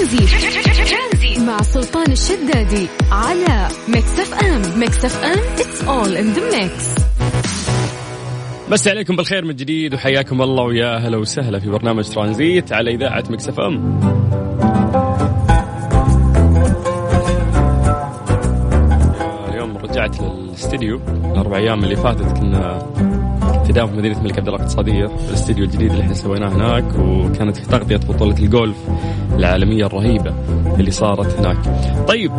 ترانزيت مع سلطان الشدادي على ميكس اف ام ميكس اف ام it's all in the mix مس عليكم بالخير من جديد وحياكم الله ويا هلا وسهلا في برنامج ترانزيت على إذاعة مكس اف ام اليوم رجعت للاستديو الأربع أيام اللي فاتت كنا دام في مدينة الملك عبد الله الاقتصادية في الاستديو الجديد اللي إحنا سويناه هناك وكانت في تغطية بطولة الجولف العالمية الرهيبة اللي صارت هناك. طيب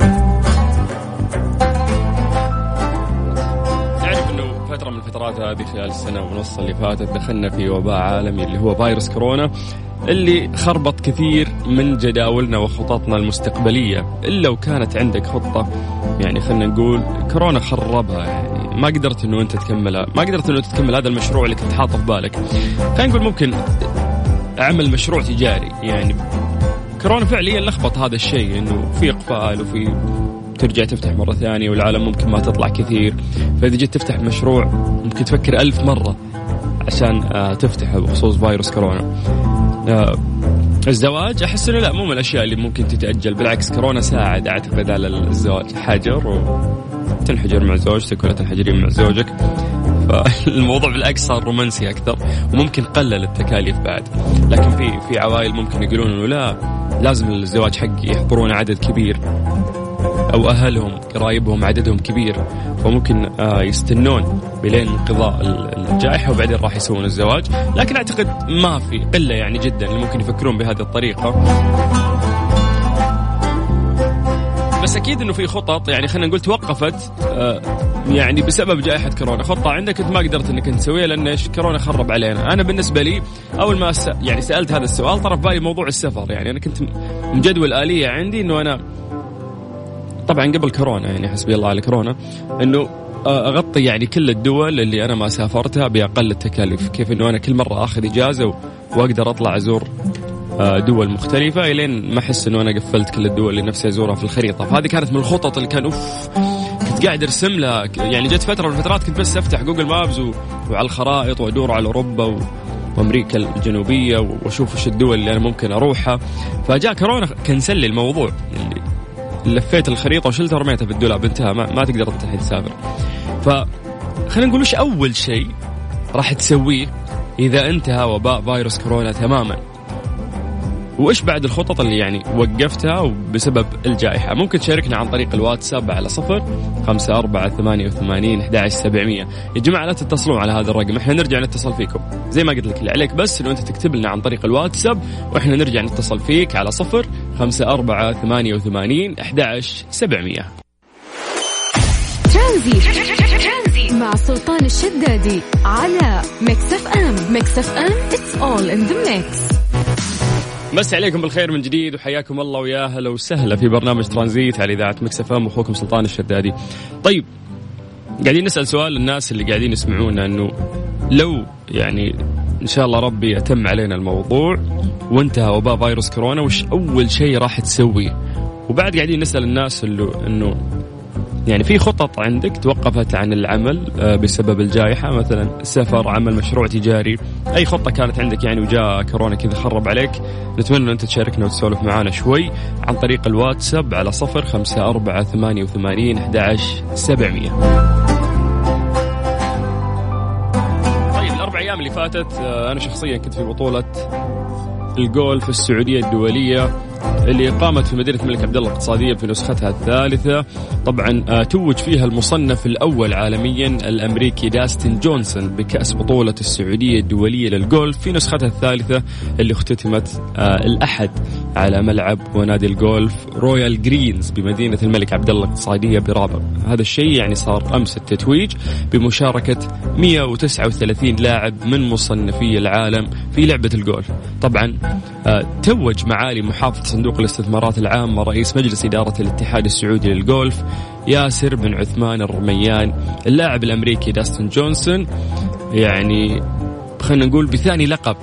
فترة من الفترات هذه خلال السنة ونص اللي فاتت دخلنا في وباء عالمي اللي هو فيروس كورونا اللي خربط كثير من جداولنا وخططنا المستقبلية إلا وكانت عندك خطة يعني خلينا نقول كورونا خربها يعني ما قدرت إنه أنت تكملها ما قدرت إنه تكمل هذا المشروع اللي كنت حاطه في بالك. خلينا نقول ممكن اعمل مشروع تجاري. يعني كورونا فعليا لخبط هذا الشيء إنه في إقفال وفي ترجع تفتح مرة ثانية والعالم ممكن ما تطلع كثير. فإذا جيت تفتح مشروع ممكن تفكر ألف مرة عشان آه، تفتحه بخصوص فيروس كورونا. آه، الزواج أحس إنه لا مو من الأشياء اللي ممكن تتأجل. بالعكس كورونا ساعد أعتقد على الزواج. حجر وتنحجر مع زوجتك ولا تنحجرين مع زوجك. فالموضوع بالعكس صار رومانسي أكثر وممكن قلل التكاليف بعد. لكن في في عوائل ممكن يقولون إنه لا لازم الزواج حقي يحضرون عدد كبير أو أهلهم قرايبهم عددهم كبير. فممكن آه، يستنون بلين انقضاء الجائحة وبعدين راح يسوون الزواج. لكن أعتقد ما في قلة يعني جدا اللي ممكن يفكرون بهذه الطريقة. بس أكيد إنه في خطط يعني خلينا نقول توقفت آه، يعني بسبب جائحة كورونا. خطة عندك أنت ما قدرت إنك تسويها لأن إيش؟ كورونا خرب علينا. أنا بالنسبة لي أول ما س... يعني سألت هذا السؤال طرف بالي موضوع السفر. يعني أنا كنت مجدول آلية عندي إنه أنا طبعا قبل كورونا يعني حسبي الله على كورونا إنه أغطي يعني كل الدول اللي أنا ما سافرتها بأقل التكاليف. كيف إنه أنا كل مرة آخذ إجازة وأقدر أطلع أزور آه، دول مختلفة إلين ما أحس إنه أنا قفلت كل الدول اللي نفسي أزورها في الخريطة. فهذه كانت من الخطط اللي كان أوف كنت قاعد أرسم لها. يعني جت فترة من الفترات كنت بس أفتح جوجل مابز و... وعلى الخرائط وأدور على أوروبا و... وأمريكا الجنوبية وأشوف وش الدول اللي أنا ممكن أروحها. فجاء كورونا كنسل لي الموضوع. اللي لفيت الخريطة وشلتها ورميتها في الدولاب انتهى. ما, ما تقدر الحين تسافر. ف خلينا نقول وش أول شيء راح تسويه إذا انتهى وباء فيروس كورونا تماما؟ وإيش بعد الخطط اللي يعني وقفتها بسبب الجائحة؟ ممكن تشاركنا عن طريق الواتساب على صفر خمسة أربعة ثمانية وثمانين أحد سبعمية. يا جماعة لا تتصلون على هذا الرقم إحنا نرجع نتصل فيكم. زي ما قلت لك اللي عليك بس إنه أنت تكتب لنا عن طريق الواتساب وإحنا نرجع نتصل فيك على صفر خمسة أربعة ثمانية وثمانين أحد سبعمية. مع سلطان الشدادي على ميكس أف أم. ميكس أف أم it's all in the mix. مس عليكم بالخير من جديد وحياكم الله ويا هلا وسهلا في برنامج ترانزيت على إذاعة مكس إف إم أخوكم سلطان الشدادي. طيب قاعدين نسأل سؤال للناس اللي قاعدين يسمعونا إنه لو يعني إن شاء الله ربي يتم علينا الموضوع وانتهى وباء فيروس كورونا وش أول شيء راح تسويه؟ وبعد قاعدين نسأل الناس إنه يعني في خطط عندك توقفت عن العمل آه، بسبب الجائحة مثلا سفر عمل مشروع تجاري أي خطة كانت عندك يعني وجاء كورونا كذا خرب عليك نتمنى أن أنت تشاركنا وتسولف معنا شوي عن طريق الواتساب على صفر خمسة أربعة ثمانية وثمانين أحد سبعمية. طيب الأربع أيام اللي فاتت آه، أنا شخصيا كنت في بطولة الجولف السعودية الدولية. اللي قامت في مدينة الملك عبد الله الاقتصادية في نسختها الثالثة. طبعا آه، توج فيها المصنف الأول عالميا الأمريكي داستن جونسون بكأس بطولة السعودية الدولية للجولف في نسختها الثالثة اللي اختتمت آه، الأحد على ملعب ونادي الجولف رويال جرينز بمدينة الملك عبد الله الاقتصادية برابغ هذا الشيء يعني صار أمس التتويج بمشاركة 139 لاعب من مصنفي العالم في لعبة الجولف. طبعا آه، توج معالي محافظ صندوق الاستثمارات العامة رئيس مجلس إدارة الاتحاد السعودي للجولف ياسر بن عثمان الرميان. اللاعب الأمريكي داستن جونسون يعني خلينا نقول بثاني لقب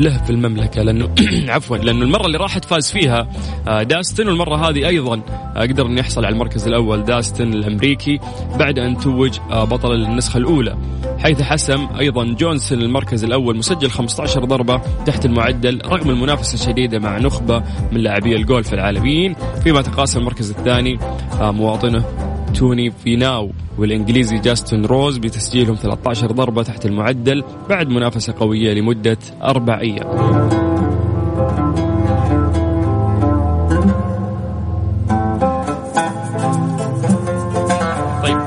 له في المملكة لأنه عفوا لأنه المرة اللي راحت فاز فيها آه، داستن والمرة هذه أيضا آه، قدر أن يحصل على المركز الأول داستن الأمريكي بعد أن توج بطل النسخة الأولى. حيث حسم أيضا جونز المركز الأول مسجل 15 ضربة تحت المعدل رغم المنافسة الشديدة مع نخبة من لاعبي الجولف العالميين. فيما تقاسم المركز الثاني آه، مواطنه توني فيناو والإنجليزي جاستن روز بتسجيلهم 13 ضربة تحت المعدل بعد منافسة قوية لمدة أربع أيام.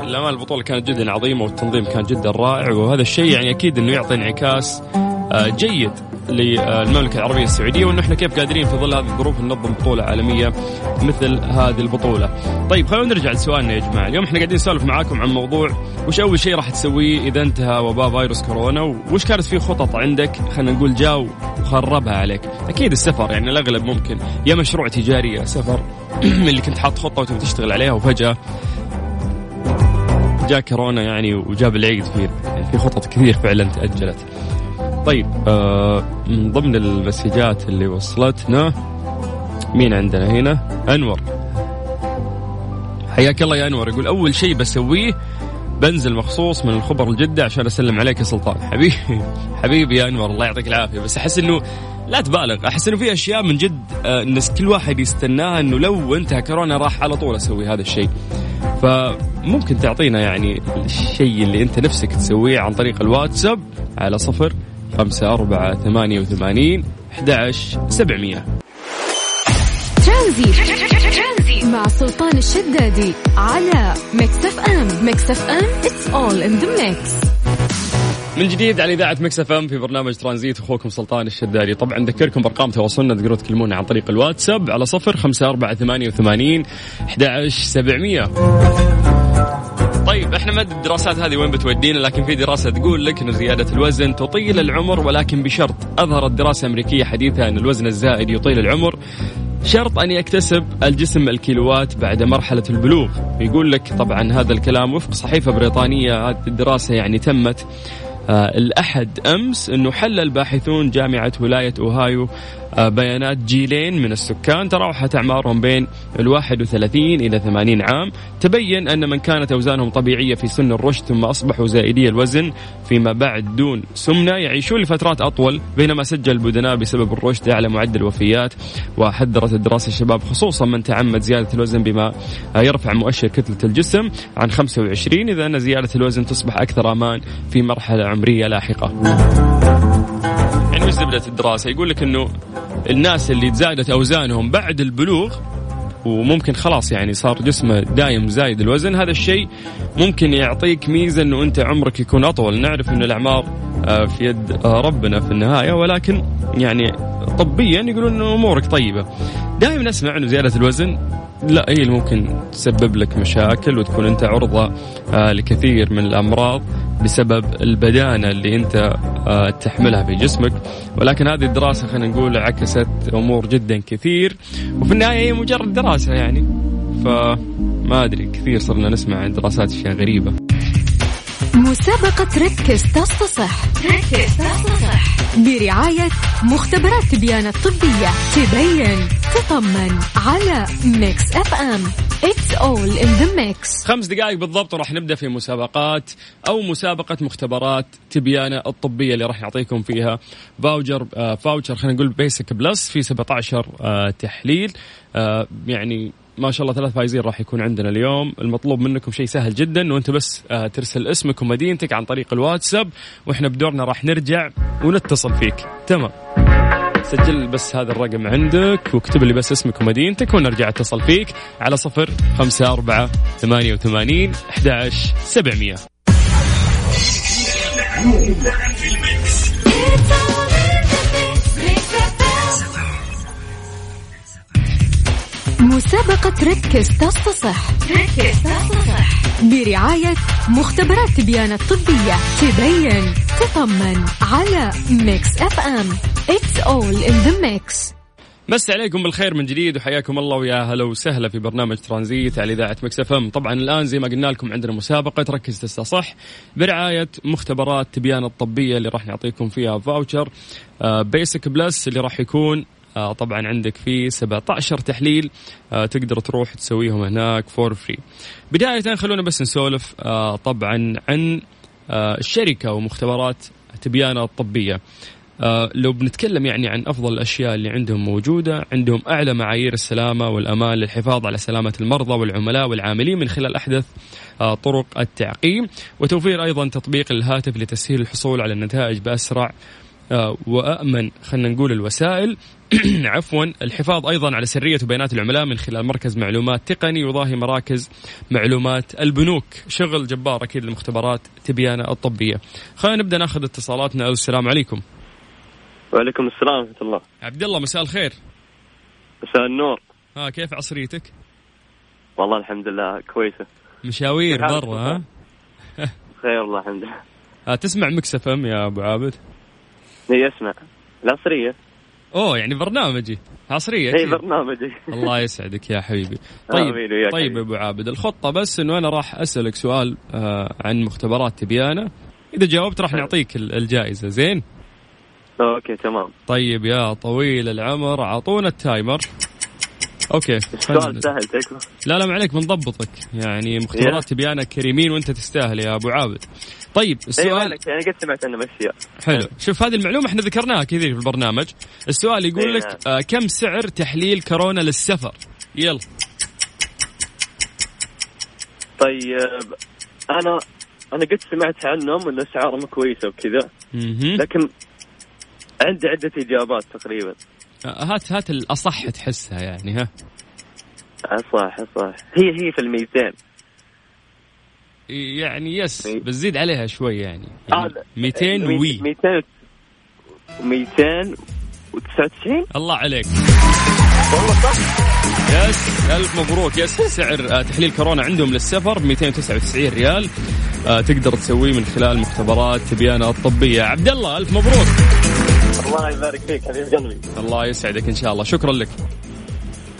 الأمال البطولة كانت جدا عظيمة والتنظيم كان جدا رائع وهذا الشيء يعني أكيد إنه يعطي انعكاس آه، جيد. للمملكة العربية السعودية وانه إحنا كيف قادرين في ظل هذه الظروف ننظم بطولة عالمية مثل هذه البطولة. طيب خلونا نرجع لسؤالنا يا جماعة، اليوم إحنا قاعدين نسولف معاكم عن موضوع وش أول شيء راح تسويه إذا انتهى وباء فيروس كورونا وش كانت في خطط عندك؟ خلينا نقول جاو وخربها عليك. أكيد السفر يعني الأغلب ممكن. يا مشروع تجاري يا سفر. اللي كنت حاط خطة وتبي تشتغل عليها وفجأة جاء كورونا يعني وجاب العيد يعني في خطط كثير فعلا تأجلت. طيب آه من ضمن المسجات اللي وصلتنا مين عندنا هنا؟ أنور. حياك الله يا أنور. يقول أول شيء بسويه بنزل مخصوص من الخبر الجدة عشان أسلم عليك يا سلطان. حبيبي حبيبي يا أنور الله يعطيك العافية. بس أحس إنه لا تبالغ. أحس إنه في أشياء من جد آه، الناس كل واحد يستناها إنه لو انتهى كورونا راح على طول أسوي هذا الشيء. فممكن تعطينا يعني الشيء اللي أنت نفسك تسويه عن طريق الواتساب على صفر خمسة أربعة ثمانية وثمانين أحد سبعمية. ترانزيت. مع سلطان الشدادي على ميكس اف ام ميكس اف ام it's all in the mix. من جديد على إذاعة مكس اف ام في برنامج ترانزيت أخوكم سلطان الشدادي طبعا نذكركم بأرقام تواصلنا تقدرون تكلمونا عن طريق الواتساب على صفر خمسة أربعة ثمانية وثمانين أحد سبعمية. طيب إحنا ما الدراسات هذه وين بتودينا لكن في دراسة تقول لك إن زيادة الوزن تطيل العمر ولكن بشرط. أظهرت دراسة أمريكية حديثة أن الوزن الزائد يطيل العمر. شرط أن يكتسب الجسم الكيلوات بعد مرحلة البلوغ. يقول لك طبعا هذا الكلام وفق صحيفة بريطانية هذه الدراسة يعني تمت. الأحد أمس أنه حلل باحثون جامعة ولاية أوهايو آه، بيانات جيلين من السكان تراوحت أعمارهم بين ال 31 إلى 80 عام. تبين أن من كانت أوزانهم طبيعية في سن الرشد ثم أصبحوا زائدي الوزن فيما بعد دون سمنة. يعيشون لفترات أطول بينما سجل البدناء بسبب الرشد أعلى معدل وفيات وحذرت الدراسة الشباب خصوصا من تعمد زيادة الوزن بما يرفع مؤشر كتلة الجسم عن 25 إذا أن زيادة الوزن تصبح أكثر أمان في مرحلة عمرية لاحقة. يعني وش زبدة الدراسة؟ يقول لك أنه الناس اللي تزايدت أوزانهم بعد البلوغ وممكن خلاص يعني صار جسمه دايم زايد الوزن هذا الشيء ممكن يعطيك ميزة إنه أنت عمرك يكون أطول. نعرف إن الأعمار آه، في يد ربنا في النهاية ولكن يعني طبيا يقولون إنه أمورك طيبة. دائما نسمع إنه زيادة الوزن لا هي اللي ممكن تسبب لك مشاكل وتكون أنت عرضة آه، لكثير من الأمراض بسبب البدانة اللي أنت آه، تحملها في جسمك. ولكن هذه الدراسة خلينا نقول عكست أمور جدا كثير. وفي النهاية هي مجرد دراسة يعني. فما أدري كثير صرنا نسمع عن دراسات أشياء غريبة. مسابقة ركز تصحصح ركز تصحصح برعاية مختبرات تبيان الطبية. تبين تطمن على ميكس اف ام It's all in the mix. خمس دقائق بالضبط وراح نبدأ في مسابقات أو مسابقة مختبرات تبيان الطبية اللي راح نعطيكم فيها voucher آه voucher خلينا نقول basic plus في 17 آه تحليل. آه يعني ما شاء الله ثلاث فايزين راح يكون عندنا اليوم. المطلوب منكم شيء سهل جدا وانت بس آه ترسل اسمك ومدينتك عن طريق الواتساب وإحنا بدورنا راح نرجع ونتصل فيك. تمام. سجل بس هذا الرقم عندك واكتب لي بس اسمك ومدينتك ونرجع أتصل فيك على صفر خمسة أربعة ثمانية وثمانين أحد سبعمية. مسابقة ركز تصحصح ركز تصحصح برعاية مختبرات تبيان الطبية. تبين تطمن على ميكس إف إم. It's all in the mix. مس عليكم بالخير من جديد وحياكم الله ويا هلا وسهلا في برنامج ترانزيت على إذاعة مكس إف إم، طبعا الآن زي ما قلنا لكم عندنا مسابقة ركز تصحصح برعاية مختبرات تبيان الطبية اللي راح نعطيكم فيها voucher basic plus اللي راح يكون طبعا عندك في 17 تحليل آه، تقدر تروح تسويهم هناك for free بداية خلونا بس نسولف آه، طبعا عن آه، الشركة ومختبرات تبيانة الطبية. آه لو بنتكلم يعني عن أفضل الأشياء اللي عندهم موجودة، عندهم أعلى معايير السلامة والأمان للحفاظ على سلامة المرضى والعملاء والعاملين من خلال أحدث آه طرق التعقيم، وتوفير أيضا تطبيق الهاتف لتسهيل الحصول على النتائج بأسرع آه وامن خلينا نقول الوسائل. عفوا الحفاظ أيضا على سرية وبيانات العملاء من خلال مركز معلومات تقني يضاهي مراكز معلومات البنوك. شغل جبار أكيد المختبرات تبيانة الطبية. خلينا نبدأ ناخذ اتصالاتنا. السلام عليكم. وعليكم السلام ورحمة الله. عبد الله مساء الخير. مساء النور. ها كيف عصريتك؟ والله الحمد لله كويسة. مشاوير برا ها؟ خير والله الحمد لله. ها تسمع مكس إم يا أبو عابد؟ هي اسمع العصرية. أوه يعني برنامجي. عصرية هي برنامجي. الله يسعدك يا حبيبي. طيب طيب أبو عابد الخطة بس إنه أنا راح أسألك سؤال آه عن مختبرات تبيانة إذا جاوبت راح نعطيك الجائزة. زين؟ OK تمام. طيب يا طويل العمر أعطونا ال timer. OK. السؤال سهل تكفى. لا لا ما عليك بنضبطك. يعني مختبرات تبيان كريمين وأنت تستاهل يا أبو عابد. طيب السؤال يعني قد سمعت عنه اشياء حلو. شوف هذه المعلومة إحنا ذكرناها كثير في البرنامج. السؤال يقول إيه، لك نعم. آه كم سعر تحليل كورونا للسفر؟ يلا. طيب أنا أنا قد سمعت عنهم إن أسعارهم كويسة وكذا. لكن عندي عدة إجابات تقريبا. هات هات الأصح تحسها يعني ها. صح صح هي هي في الميزان. يعني يس. بتزيد عليها شوي يعني, آه، يعني 200 وي. 200 299 الله عليك. والله صح. يس ألف مبروك. يس سعر آه، تحليل كورونا عندهم للسفر 299 ريال. آه، تقدر تسويه من خلال مختبرات تبيانة الطبية عبد الله ألف مبروك. الله يبارك فيك حبيب قلبي. الله يسعدك إن شاء الله. شكرا لك.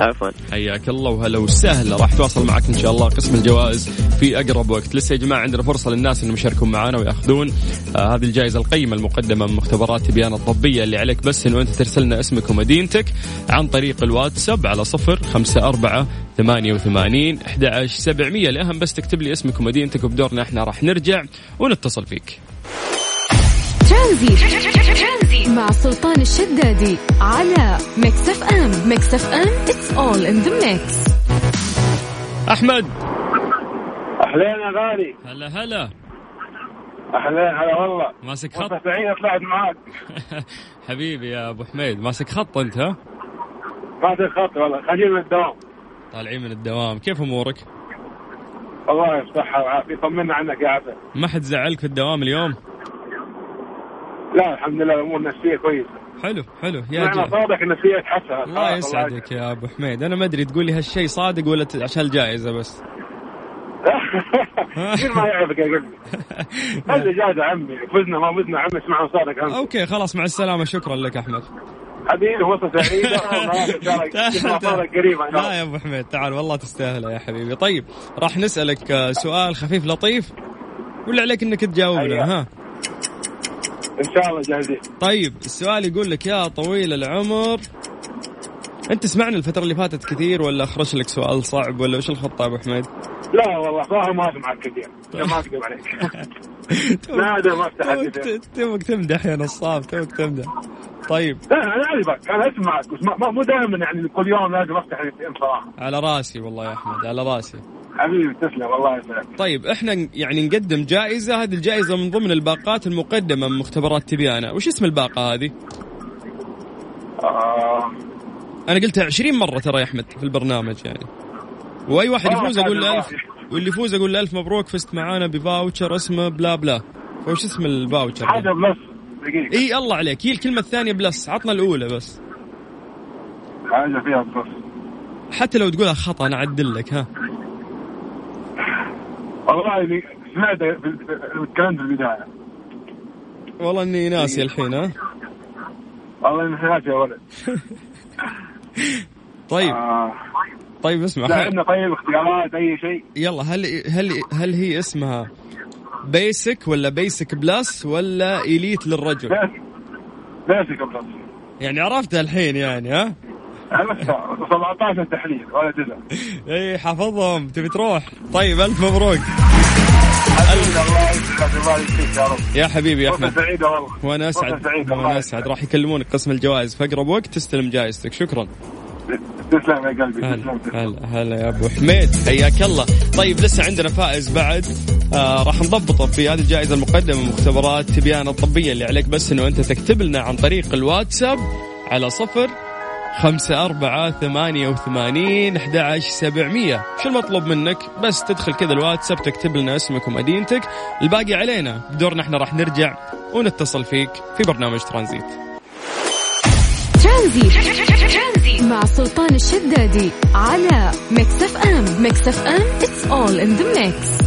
عفوا. حياك الله وهلا وسهلا. راح تواصل معك إن شاء الله قسم الجوائز في أقرب وقت. لسه يا جماعة عندنا فرصة للناس إنهم يشاركون معنا ويأخذون آه هذه الجائزة القيمة المقدمة من مختبرات تبيان الطبيه اللي عليك بس إنه أنت ترسل لنا اسمك ومدينتك عن طريق الواتساب على صفر خمسة أربعة ثمانية وثمانين أحد عشر سبعمية. الأهم بس تكتب لي اسمك ومدينتك وبدورنا إحنا راح نرجع ونتصل فيك. ترانزيت مع سلطان الشدادي على ميكس اف ام ميكس اف ام it's all in the mix أحمد. أهلين يا غالي. هلا هلا. أهلين هلا والله. ماسك خط؟ سعيدة طلعت معاك. حبيبي يا أبو حميد ماسك خط أنت ها؟ ما في خط والله خليل من الدوام. طالعين من الدوام. كيف أمورك؟ الله يصحة وعافية طمنا عنك يا عسل ما حد زعلك في الدوام اليوم؟ لا الحمد لله الأمور النفسية كويسة. حلو حلو يا معنى جي. صادق النفسية تحسن الله يسعدك يا أبو حميد. أنا ما أدري تقول لي هالشيء صادق ولا عشان الجائزة بس. كثير ما يعرفك يا قلبي. هذا جاز عمي. فزنا ما فزنا عمي اسمعوا صادق عمي. أوكي خلاص مع السلامة. شكرا لك أحمد. حبيبي صادق قريبا لا يا أبو حميد تعال والله تستاهل يا حبيبي. طيب راح نسألك آه، سؤال خفيف لطيف. ولا عليك إنك تجاوبنا أيوة. ها؟ إن شاء الله جاهزين. طيب السؤال يقول لك يا طويل العمر أنت تسمعنا الفترة اللي فاتت كثير ولا أخرج لك سؤال صعب ولا وش الخطة يا أبو حميد؟ لا والله صراحة ما اسمعك كثير. ما اكذب عليك. نادر ما أفتح توك تمدح يا نصاب توك تمدح. طيب. لا أنا اعرفك أنا اسمعك مو دائما يعني كل يوم لازم أفتح الاثنين بصراحه على رأسي والله يا أحمد على رأسي. حبيبي تسلم الله يسلمك. طيب إحنا يعني نقدم جائزة. هذه الجائزة من ضمن الباقات المقدمة من مختبرات تبيانه وش اسم الباقة هذه؟ آه. أنا قلتها 20 مرة ترى يا أحمد في البرنامج يعني. وأي واحد يفوز أقول له ألف. واللي يفوز أقول له ألف مبروك فزت معانا ب voucher اسمه بلا بلا. وش اسم ال voucher؟ حاجة plus دقيقة. إي الله عليك. هي الكلمة الثانية plus عطنا الأولى بس. حاجة فيها plus. حتى لو تقولها خطأ أنا أعدل لك ها. والله اللي سمعت الكلام في البداية. والله إني ناسي الحين ها؟ والله إني ناسي يا ولد. طيب. آه. طيب اسمع. عندنا طيب اختيارات أي شيء. يلا هل هل هل هي اسمها basic ولا basic plus ولا elite للرجل؟ basic plus يعني عرفتها الحين يعني ها؟ 17 تحليل ولا جزء. إي حافظهم. تبي تروح؟ طيب ألف مبروك. يا حبيبي يا أحمد. سعيدة والله وأنا أسعد. وأنا أسعد. راح يكلمونك قسم الجوائز. في أقرب وقت تستلم جائزتك. شكرا. تسلم يا قلبي. هلا هلا هلا يا أبو حميد. حياك الله. طيب لسه عندنا فائز بعد. آه راح نضبطه في هذه الجائزة المقدمة من مختبرات تبيان الطبية اللي عليك. بس إنه أنت تكتب لنا عن طريق الواتساب على صفر خمسة أربعة ثمانية وثمانين أحد عشر سبعمية. شو المطلوب منك؟ بس تدخل كذا الواتساب تكتب لنا اسمك ومدينتك. الباقي علينا. بدورنا إحنا راح نرجع ونتصل فيك في برنامج ترانزيت. ترانزيت مع سلطان الشدادي على ميكس أف أم. ميكس أف أم it's all in the mix.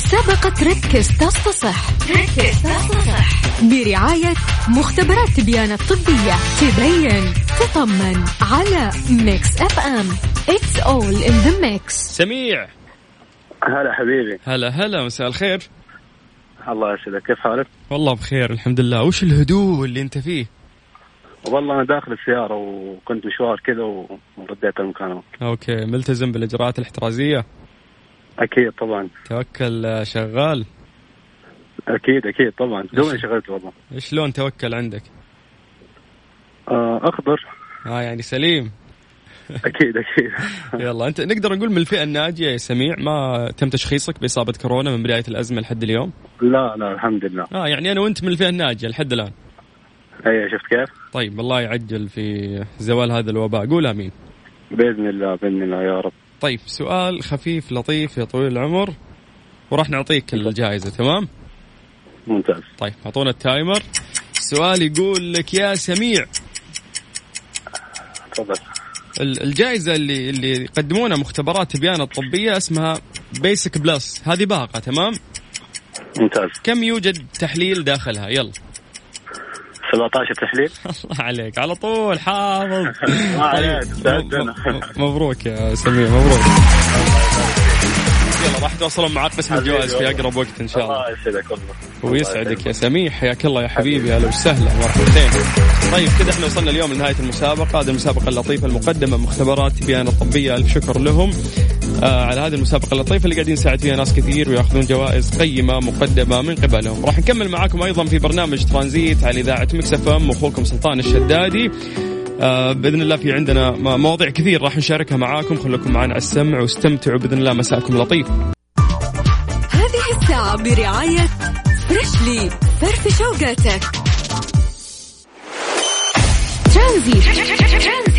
مسابقة ركز تصفح ركز تصفح برعاية مختبرات تبيان الطبية. تبين تطمن على ميكس إف إم. It's all in the mix. سميع. هلا حبيبي. هلا هلا مساء الخير. الله يسعدك. كيف حالك؟ والله بخير الحمد لله. وش الهدوء اللي أنت فيه؟ والله أنا داخل السيارة وكنت مشوار كذا ورديت المكان. OK ملتزم بالإجراءات الاحترازية؟ أكيد طبعا. توكلنا آه، شغال؟ أكيد أكيد طبعا. دوبني شغلت والله؟ إيش لون توكلنا عندك؟ آه أخضر. آه يعني سليم. أكيد أكيد. يلا أنت نقدر نقول من الفئة الناجية يا سميع ما تم تشخيصك بإصابة كورونا من بداية الأزمة لحد اليوم؟ لا لا الحمد لله. آه يعني أنا وأنت من الفئة الناجية لحد الآن. أي شفت كيف؟ طيب الله يعجل في زوال هذا الوباء. قول آمين. بإذن الله بإذن الله يا رب. طيب سؤال خفيف لطيف يا طويل العمر. وراح نعطيك الجائزة تمام؟ ممتاز. طيب أعطونا ال timer. السؤال يقول لك يا سميع. تفضل. ال- الجائزة اللي اللي يقدمونها مختبرات تبيان الطبية اسمها basic plus هذه باقة تمام؟ ممتاز. كم يوجد تحليل داخلها؟ يلا. 17 تحليل الله عليك. على طول حافظ. طيب، مبروك. يا سميع مبروك. يلا راح توصلون معك قسم الجوائز في. أقرب وقت إن شاء الله. الله يسعدك والله. ويسعدك يا سميع. حياك الله يا حبيبي. أهلا وسهلا. مرحبتين. طيب كذا إحنا وصلنا اليوم لنهاية المسابقة. هذه المسابقة اللطيفة المقدمة من مختبرات تبيان الطبية. ألف شكر لهم. على هذه المسابقة اللطيفة اللي قاعدين يساعد فيها ناس كثير وياخذون جوائز قيمة مقدمة من قبلهم. راح نكمل معاكم أيضا في برنامج ترانزيت على إذاعة مكس إف إم واخوكم سلطان الشدادي. آه بإذن الله في عندنا مواضيع كثير راح نشاركها معاكم. خليكم معنا على السمع واستمتعوا بإذن الله. مساءكم لطيف. هذه الساعة برعاية فريشلي فريش لي في شوقاتك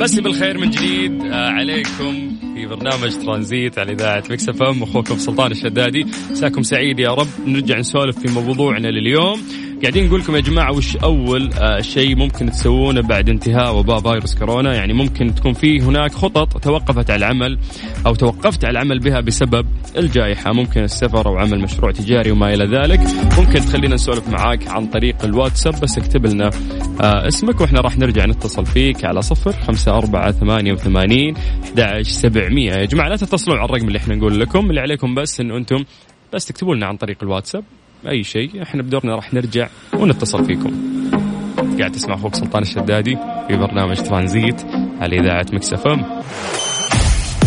مسي بالخير من جديد آه، عليكم في برنامج ترانزيت على إذاعة مكس إف إم أخوكم سلطان الشدادي. مساكم سعيد يا رب. نرجع نسولف في موضوعنا لليوم. قاعدين نقول لكم يا جماعة وش أول آه، شيء ممكن تسوونه بعد انتهاء وباء فيروس كورونا؟ يعني ممكن تكون في هناك خطط توقفت على العمل أو توقفت على العمل بها بسبب الجائحة. ممكن السفر أو عمل مشروع تجاري وما إلى ذلك. ممكن تخلينا نسولف معاك عن طريق الواتساب بس اكتب لنا آه، اسمك وإحنا راح نرجع نتصل فيك على صفر خمسة أربعة ثمانية وثمانين أحد سبعمية. يا جماعة لا تتصلون على الرقم اللي إحنا نقول لكم. اللي عليكم بس انه أنتم بس تكتبوا لنا عن طريق الواتساب أي شيء. إحنا بدورنا راح نرجع ونتصل فيكم. قاعد تسمع أخوك سلطان الشدادي في برنامج ترانزيت على إذاعة مكس إف إم.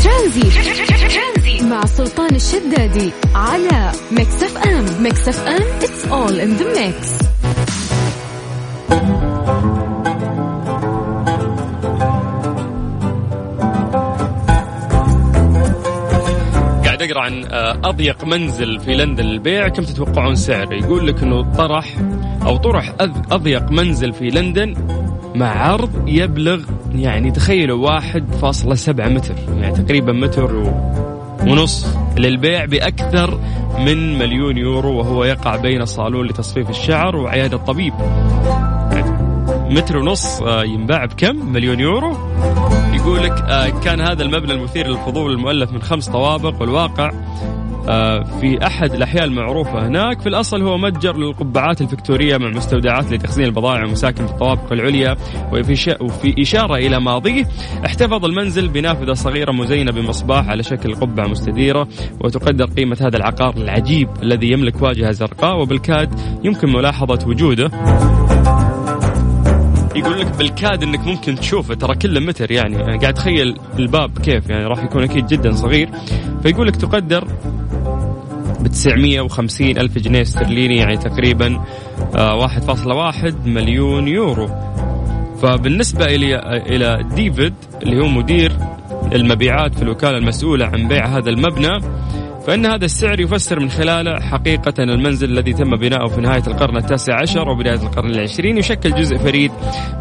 ترانزيت مع سلطان الشدادي على ميكس إف إم. ميكس إف إم it's all in the mix. اقرا عن آه، أضيق منزل في لندن للبيع كم تتوقعون سعر يقول لك إنه طرح أو طرح أضيق منزل في لندن مع عرض يبلغ يعني تخيلوا 1.7 متر يعني تقريبا متر و... ونص للبيع بأكثر من مليون يورو وهو يقع بين صالون لتصفيف الشعر وعيادة طبيب متر ونص آه، ينباع بكم؟ مليون يورو؟ يقول لك آه، كان هذا المبنى المثير للفضول المؤلف من خمس طوابق والواقع آه، في أحد الأحياء المعروفة هناك. في الأصل هو متجر للقبعات الفكتورية مع مستودعات لتخزين البضائع ومساكن في الطوابق العليا وفي وفي إشارة إلى ماضيه احتفظ المنزل بنافذة صغيرة مزينة بمصباح على شكل قبعة مستديرة وتقدر قيمة هذا العقار العجيب الذي يملك واجهة زرقاء وبالكاد يمكن ملاحظة وجوده. يقول لك بالكاد إنك ممكن تشوفه ترى كله متر يعني, يعني قاعد تخيل الباب كيف يعني راح يكون أكيد جدا صغير. فيقول لك تقدر ب 950 ألف جنيه استرليني يعني تقريبا 1.1 آه، مليون يورو. فبالنسبة إلى إلى ديفيد اللي هو مدير المبيعات في الوكالة المسؤولة عن بيع هذا المبنى فإن هذا السعر يفسر من خلاله حقيقة المنزل الذي تم بناؤه في نهاية القرن التاسع عشر وبداية القرن العشرين يشكل جزء فريد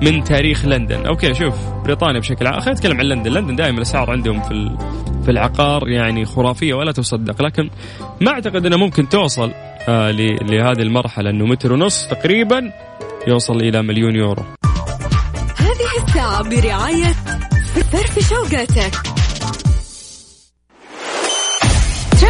من تاريخ لندن. OK شوف بريطانيا بشكل عام. خلينا نتكلم عن لندن. لندن دائما الأسعار عندهم في في العقار يعني خرافية ولا تصدق. لكن ما أعتقد أنها ممكن توصل آه لهذه المرحلة. أنه متر ونص تقريبا يوصل إلى مليون يورو. هذه الساعة برعاية فرف شوقاتك.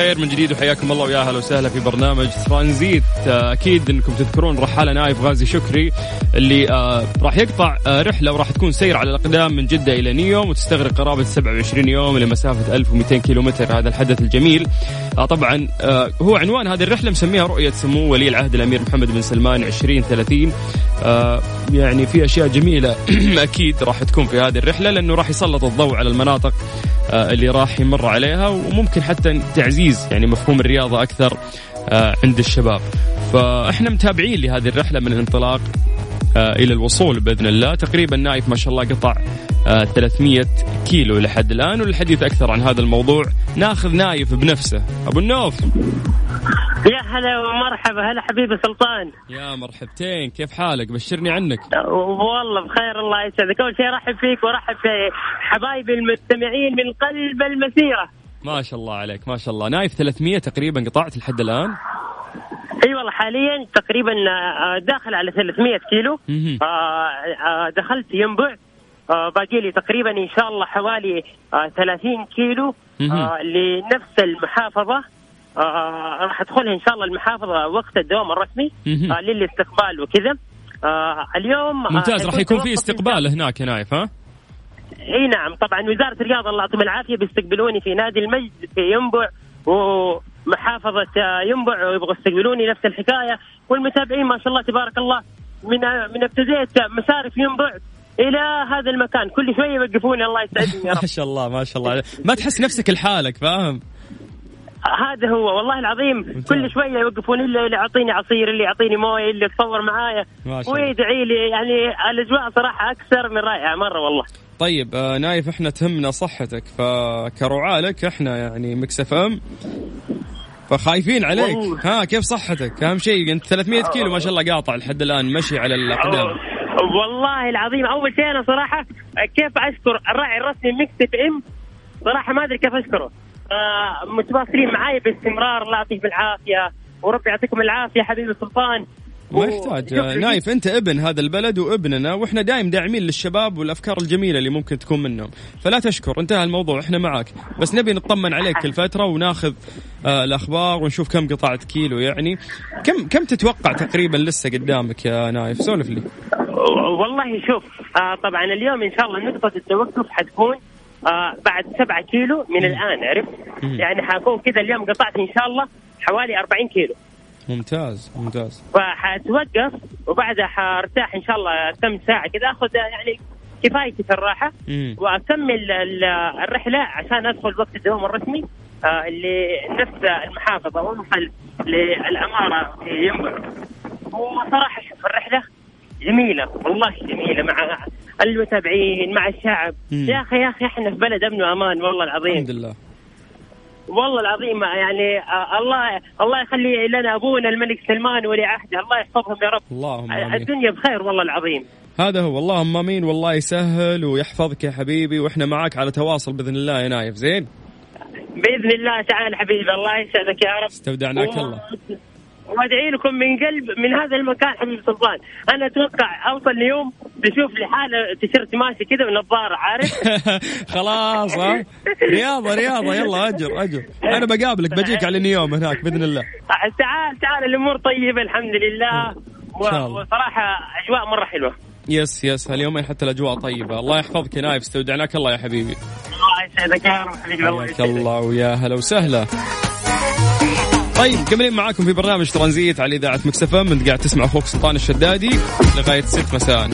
بالخير من جديد وحياكم الله ويا أهلا وسهلا في برنامج ترانزيت. أكيد إنكم تذكرون رحاله نايف غازي شكري اللي آه راح يقطع آه رحلة وراح تكون سير على الأقدام من جدة إلى نيوم وتستغرق قرابة 27 يوم لمسافة 1200 كيلومتر. هذا الحدث الجميل. آه طبعا آه هو عنوان هذه الرحلة مسميها رؤية سمو ولي العهد الأمير محمد بن سلمان 2030 آه يعني في أشياء جميلة أكيد راح تكون في هذه الرحلة لأنه راح يسلط الضوء على المناطق. آه، اللي راح يمر عليها وممكن حتى تعزيز يعني مفهوم الرياضة أكثر آه، عند الشباب. فإحنا متابعين لهذه الرحلة من الانطلاق. آه، إلى الوصول بإذن الله. تقريبا نايف ما شاء الله قطع 300 كيلو لحد الآن وللحديث أكثر عن هذا الموضوع. ناخذ نايف بنفسه. أبو النوف. يا هلا ومرحبا. هلا حبيبي سلطان. يا مرحبتين. كيف حالك؟ بشرني عنك. والله بخير الله يسعدك. أول شيء أرحب فيك وأرحب في حبايبي المستمعين من قلب المسيرة. ما شاء الله عليك ما شاء الله. نايف 300 تقريبا قطعت لحد الآن. أي والله حاليا تقريبا آه، داخل على 300 كيلو. آه، آه، دخلت ينبع. باقي لي تقريبا إن شاء الله حوالي 30 كيلو. لنفس المحافظة. راح أدخلها إن شاء الله المحافظة وقت الدوام الرسمي للاستقبال وكذا. اليوم ممتاز راح يكون في استقبال هناك نايف ها؟ إي نعم طبعا وزارة الرياضة الله يعطيهم العافية بيستقبلوني في نادي المجد في ينبع ومحافظه آه، ينبع ويبغوا يستقبلوني نفس الحكاية. والمتابعين ما شاء الله تبارك الله من آه، من ابتديت مسارف ينبع إلى هذا المكان. كل شوية يوقفوني الله يسعدني يا رب. ما شاء الله ما شاء الله. ما تحس نفسك لحالك فاهم؟ هذا هو والله العظيم. كل شوية يوقفون اللي يعطيني عصير اللي يعطيني موية اللي يتصور معايا. ويدعي لي يعني الأجواء صراحة أكثر من رائعة مرة والله. طيب آه نايف إحنا تهمنا صحتك فكرعاة لك إحنا يعني مكس إف إم. فخايفين عليك. والله. ها كيف صحتك؟ أهم شيء أنت 300 كيلو ما شاء الله قاطع لحد الآن مشي على الأقدام. والله العظيم أول شيء أنا صراحة كيف أشكر الراعي الرسمي مكس إف إم؟ صراحة ما أدري كيف أشكره. آه، متواصلين معي باستمرار الله يعطيهم العافيه وربي يعطيكم العافية حبيبي سلطان. ما يحتاج. نايف أنت ابن هذا البلد وابننا وإحنا دايم داعمين للشباب والأفكار الجميلة اللي ممكن تكون منهم. فلا تشكر انتهى الموضوع إحنا معك بس نبي نطمن عليك كل فتره وناخذ آه الأخبار ونشوف كم قطعت كيلو يعني. كم كم تتوقع تقريبا لسه قدامك يا نايف؟ سولف لي. والله شوف آه طبعا اليوم إن شاء الله نقطة التوقف حتكون آه بعد سبعة كيلو من الآن عرفت؟ يعني حكون كذا اليوم قطعت إن شاء الله حوالي 40 كيلو. ممتاز ممتاز. فحتوقف وبعدها حارتاح إن شاء الله كم ساعة كذا آخذ يعني كفايتي في الراحة. وأكمل الرحلة عشان أدخل وقت الدوام الرسمي آه لنفس المحافظة واوصل للأمارة في ينبع. وصراحه شوف الرحلة جميلة والله جميلة مع المتابعين مع الشعب. مم. يا أخي يا أخي إحنا في بلد أمن وأمان والله العظيم. الحمد لله. والله العظيم يعني آه، الله الله يخلي لنا أبونا الملك سلمان ولي عهده. الله يحفظهم يا رب. اللهم آمين. الدنيا بخير والله العظيم. هذا هو. اللهم آمين. والله يسهل ويحفظك يا حبيبي وإحنا معك على تواصل بإذن الله يا نايف. زين؟ بإذن الله تعالى حبيبي الله يسعدك يا رب. استودعناك الله. وادعي لكم من قلب من هذا المكان حبيبي سلطان أنا أتوقع أوصل ليوم بشوف لي حاله تيشيرت ماشي كذا ونظارة عارف؟ خلاص ها؟ رياضة رياضة. يلا أجر أجر. أنا بقابلك بجيك على نيوم هناك بإذن الله. تعال تعال الأمور طيبة الحمد لله. وصراحة أجواء مرة حلوة. yes yes. هاليومين حتى الأجواء طيبة. الله يحفظك يا نايف استودعناك الله يا حبيبي. الله يسعدك يا رب حبيبي. الله يسعدك. الله ويا هلا وسهلا. طيب مكملين معاكم في برنامج ترانزيت على إذاعة Mix FM قاعد تسمع أخوك سلطان الشدادي لغاية 6 مساء.